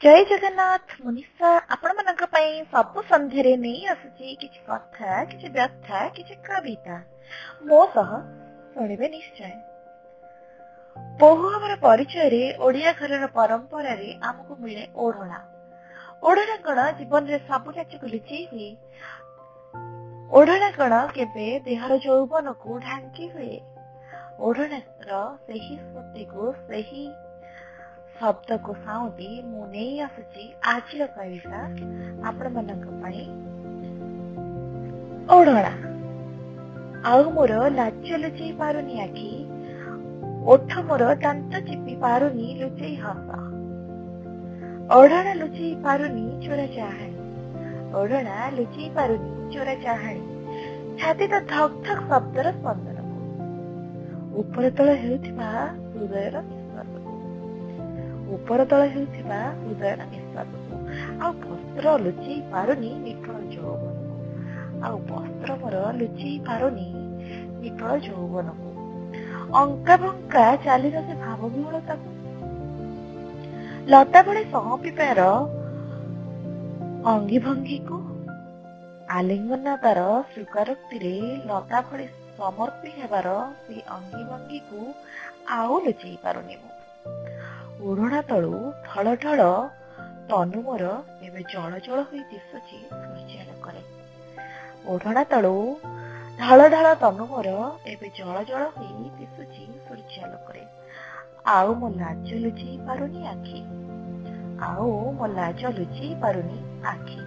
ଜୟ ଜଗନ୍ନାଥ ମୁନିଷା ଆପଣମାନଙ୍କ ପାଇଁ ସବୁ ସନ୍ଧ୍ୟାରେ ନେଇ ଆସୁଛି କିଛି କଥା କିଛି ବ୍ୟଥା କିଛି କବିତା। ମୋ ସହ ଶୁଣିବେ ନିଶ୍ଚୟ। ଆମର ପରିଚୟରେ ଓଡିଆ ଘରର ପରମ୍ପରାରେ ଆମକୁ ମିଳେ ଓଢଣା ଓଢଣା କଣ ଜୀବନରେ ସବୁ କାର୍ଯ୍ୟକୁ ଲୁଚେଇ ହୁଏ। ଓଢଣା କଣ କେବେ ଦେହର ଯୌବନକୁ ଢାଙ୍କି ହୁଏ? ଓଢଣାର ସେହି ସ୍ମୃତିକୁ ସେହି ଶବ୍ଦକୁ ସାଉଁଟି ମୁଁ ନେଇ ଆସୁଛି ଆଜିର କବିତା ଆପଣମାନଙ୍କ ପାଇଁ ଓଢଣା ଆଉ ମୋର ଲାଜ ଲୁଚେଇ ପାରୁନି ଆଖି ଓଠ ମୋର ଦାନ୍ତ ଚିପି ପାରୁନି ଲୁଚେଇ ହସ ଓଢଣା ଲୁଚେଇ ପାରୁନି ଚୋରା ଚାହାଣି ଓଢଣା ଲୁଚେଇ ପାରୁନି ଚୋରା ଚାହାଣି ଛାତି ତ ଧକ୍ ଧକ୍ ଶବ୍ଦର ସ୍ପନ୍ଦନକୁ ଉପର ତଳ ହେଉଥିବା ହୃଦୟର ଉପର ତଳ ହେଉଥିବା ହୃଦୟର ନିଶ୍ୱାସକୁ ଆଉ ବସ୍ତ୍ର ଲୁଚେଇ ପାରୁନି ନିଟଳ ଯୌବନକୁ। ଆଉ ବସ୍ତ୍ର ମୋର ଲୁଚେଇ ପାରୁନି ନିଟଳ ଯୌବନକୁ। ଅଙ୍କା ବଙ୍କା ଚାଲିର ସେ ଭାବ ବିହଳତାକୁ ଲତା ଭଳି ସହପିପାର ଅଙ୍ଗି ଭଙ୍ଗିକୁ ଆଲିଙ୍ଗନ ତାର ସ୍ୱୀକାରୋକ୍ତିରେ ଲତା ଭଳି ସମର୍ପି ହେବାର ସେ ଅଙ୍ଗି ଭଙ୍ଗିକୁ ଆଉ ଲୁଚେଇ ପାରୁନି ମୁଁ। ଓଢ଼ଣା ତଳୁ ଠଳ ଠଳ ତନୁ ମୋର ଏବେ ଜଳ ଜଳ ହୋଇ ଦିଶୁଛି ସୂର୍ଯ୍ୟାଲୋକରେ। ଓଢ଼ଣା ତଳୁ ଢଳ ଢଳ ତନୁ ମୋର ଏବେ ଜଳ ଜଳ ହୋଇ ଦିଶୁଛି ସୂର୍ଯ୍ୟାଲୋକରେ। ଆଉ ମୋ ଲାଜ ଲୁଚେଇ ପାରୁନି ଆଖି। ଆଉ ମୋ ଲାଜ ଲୁଚେଇ ପାରୁନି ଆଖି।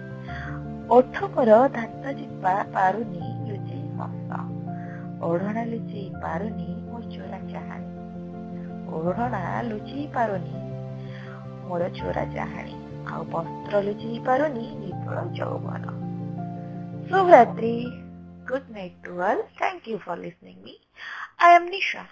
ଓଠ ମୋର ଦାନ୍ତ ଚିପା ପାରୁନି ଲୁଚେଇ ହସ ଓଢ଼ଣା ଲୁଚେଇ ପାରୁନି ମୋ ଚୋରା ଚାହାଣି। ଓଢ଼ଣା ଲୁଚେଇ ପାରୁନି ମୋର ଚୋରା ଚାହାଣି ଆଉ ବସ୍ତ୍ର ଲୁଚେଇ ପାରୁନି ନିର୍ବଳ ଯୌବନ। ଶୁଭରାତ୍ରି। Good night to all thank you for listening me I am Nisha